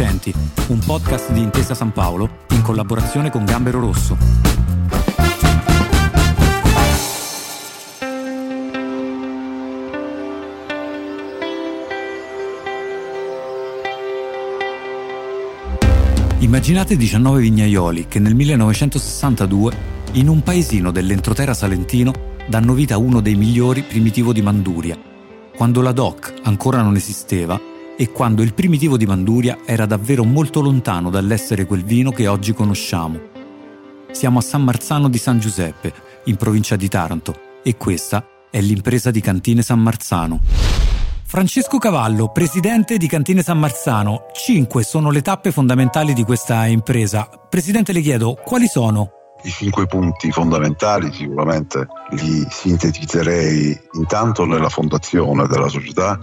Accenti, un podcast di Intesa San Paolo in collaborazione con Gambero Rosso. Immaginate 19 vignaioli che nel 1962, in un paesino dell'entroterra salentino, danno vita a uno dei migliori primitivo di Manduria, quando la DOC ancora non esisteva e quando il primitivo di Manduria era davvero molto lontano dall'essere quel vino che oggi conosciamo. Siamo a San Marzano di San Giuseppe, in provincia di Taranto, e questa è l'impresa di Cantine San Marzano. Francesco Cavallo, presidente di Cantine San Marzano. Cinque sono le tappe fondamentali di questa impresa. Presidente, le chiedo, quali sono? I cinque punti fondamentali sicuramente li sintetizzerei intanto nella fondazione della società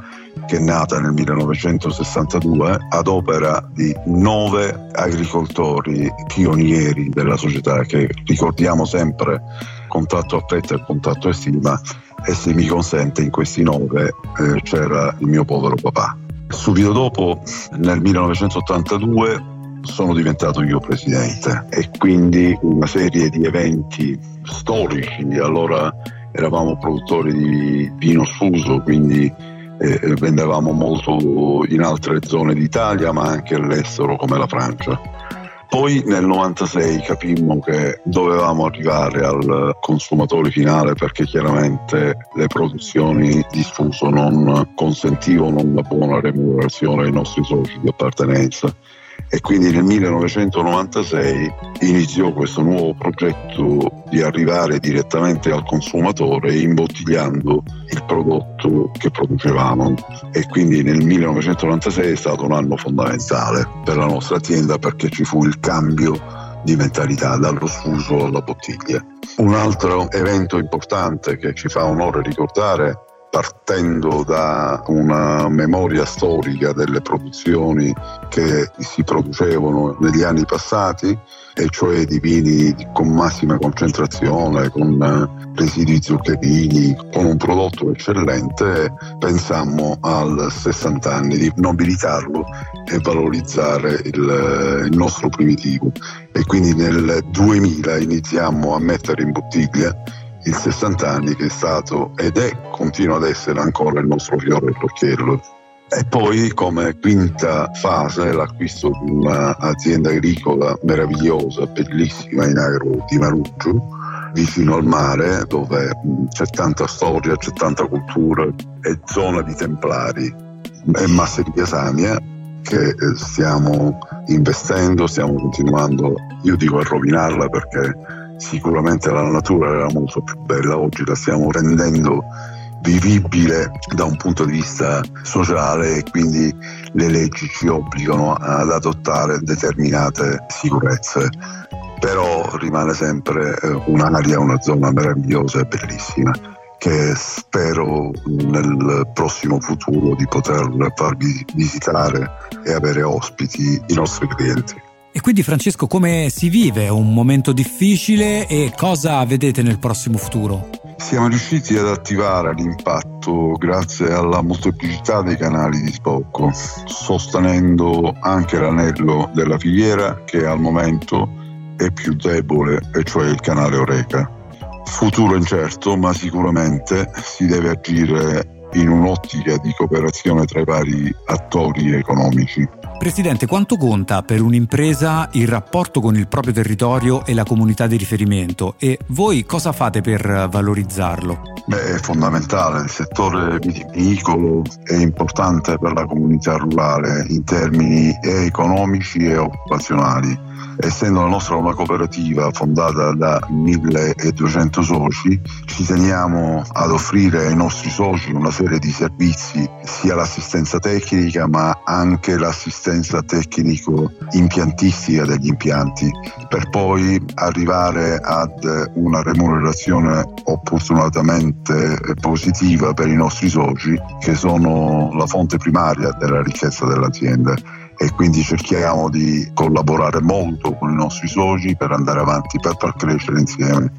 che è nata nel 1962 ad opera di nove agricoltori pionieri della società che ricordiamo sempre contatto affetto e contatto estima e se mi consente in questi nove eh, c'era il mio povero papà. Subito dopo, nel 1982, sono diventato io presidente. E quindi una serie di eventi storici, allora eravamo produttori di vino sfuso, quindi eh, vendevamo molto in altre zone d'Italia ma anche all'estero come la Francia. Poi nel 96 capimmo che dovevamo arrivare al consumatore finale perché chiaramente le produzioni di sfuso non consentivano una buona remunerazione ai nostri soci di appartenenza e quindi nel 1996 iniziò questo nuovo progetto di arrivare direttamente al consumatore imbottigliando il prodotto che producevamo e quindi nel 1996 è stato un anno fondamentale per la nostra azienda perché ci fu il cambio di mentalità dallo sfuso alla bottiglia. Un altro evento importante che ci fa onore ricordare partendo da una memoria storica delle produzioni che si producevano negli anni passati, e cioè di vini con massima concentrazione, con eh, residui zuccherini, con un prodotto eccellente, pensammo al 60 anni di nobilitarlo e valorizzare il, il nostro primitivo. E quindi nel 2000 iniziamo a mettere in bottiglia il 60 anni che è stato ed è, continua ad essere ancora il nostro fiore all'occhiello. E poi come quinta fase l'acquisto di un'azienda agricola meravigliosa, bellissima in agro di Maruggio, vicino al mare, dove c'è tanta storia, c'è tanta cultura, è zona di templari, è Masseria Samia che eh, stiamo investendo, stiamo continuando, io dico a rovinarla perché sicuramente la natura era molto più bella, oggi la stiamo rendendo vivibile da un punto di vista sociale e quindi le leggi ci obbligano ad adottare determinate sicurezze. Però rimane sempre eh, un'area, una zona meravigliosa e bellissima che spero nel prossimo futuro di poter farvi visitare e avere ospiti i nostri clienti. E quindi Francesco come si vive un momento difficile e cosa vedete nel prossimo futuro? Siamo riusciti ad attivare l'impatto grazie alla molteplicità dei canali di sbocco, sostenendo anche l'anello della filiera che al momento è più debole, e cioè il canale Oreca. Futuro incerto, ma sicuramente si deve agire in un'ottica di cooperazione tra i vari attori economici. Presidente, quanto conta per un'impresa il rapporto con il proprio territorio e la comunità di riferimento? E voi cosa fate per valorizzarlo? Beh, è fondamentale, il settore viticolo è importante per la comunità rurale in termini economici e occupazionali. Essendo la nostra una cooperativa fondata da 1200 soci, ci teniamo ad offrire ai nostri soci una serie di servizi, sia l'assistenza tecnica ma anche l'assistenza tecnico-impiantistica degli impianti, per poi arrivare ad una remunerazione opportunatamente positiva per i nostri soci che sono la fonte primaria della ricchezza dell'azienda. E quindi cerchiamo di collaborare molto con i nostri soci per andare avanti, per far crescere insieme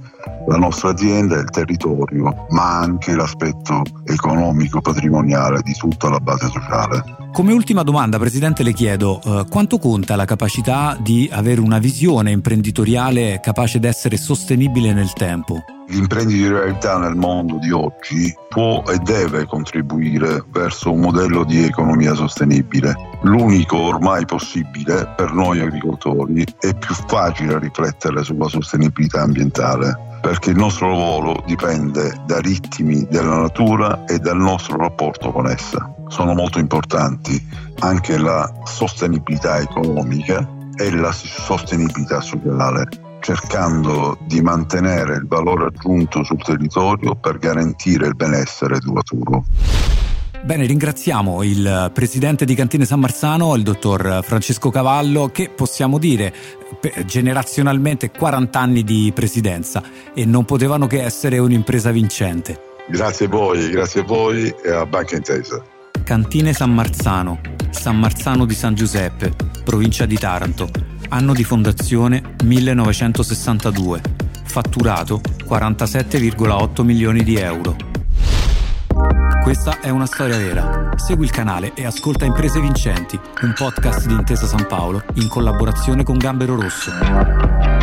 la nostra azienda, il territorio, ma anche l'aspetto economico, patrimoniale di tutta la base sociale. Come ultima domanda, Presidente, le chiedo eh, quanto conta la capacità di avere una visione imprenditoriale capace di essere sostenibile nel tempo? L'imprenditorialità nel mondo di oggi può e deve contribuire verso un modello di economia sostenibile. L'unico ormai possibile per noi agricoltori è più facile riflettere sulla sostenibilità ambientale perché il nostro lavoro dipende dai ritmi della natura e dal nostro rapporto con essa. Sono molto importanti anche la sostenibilità economica e la sostenibilità sociale cercando di mantenere il valore aggiunto sul territorio per garantire il benessere duraturo. Bene, ringraziamo il presidente di Cantine San Marzano, il dottor Francesco Cavallo, che possiamo dire generazionalmente 40 anni di presidenza e non potevano che essere un'impresa vincente. Grazie a voi, grazie a voi e a Banca Intesa. Cantine San Marzano, San Marzano di San Giuseppe, provincia di Taranto, anno di fondazione 1962, fatturato 47,8 milioni di euro. Questa è una storia vera. Segui il canale e ascolta Imprese Vincenti, un podcast di Intesa San Paolo in collaborazione con Gambero Rosso.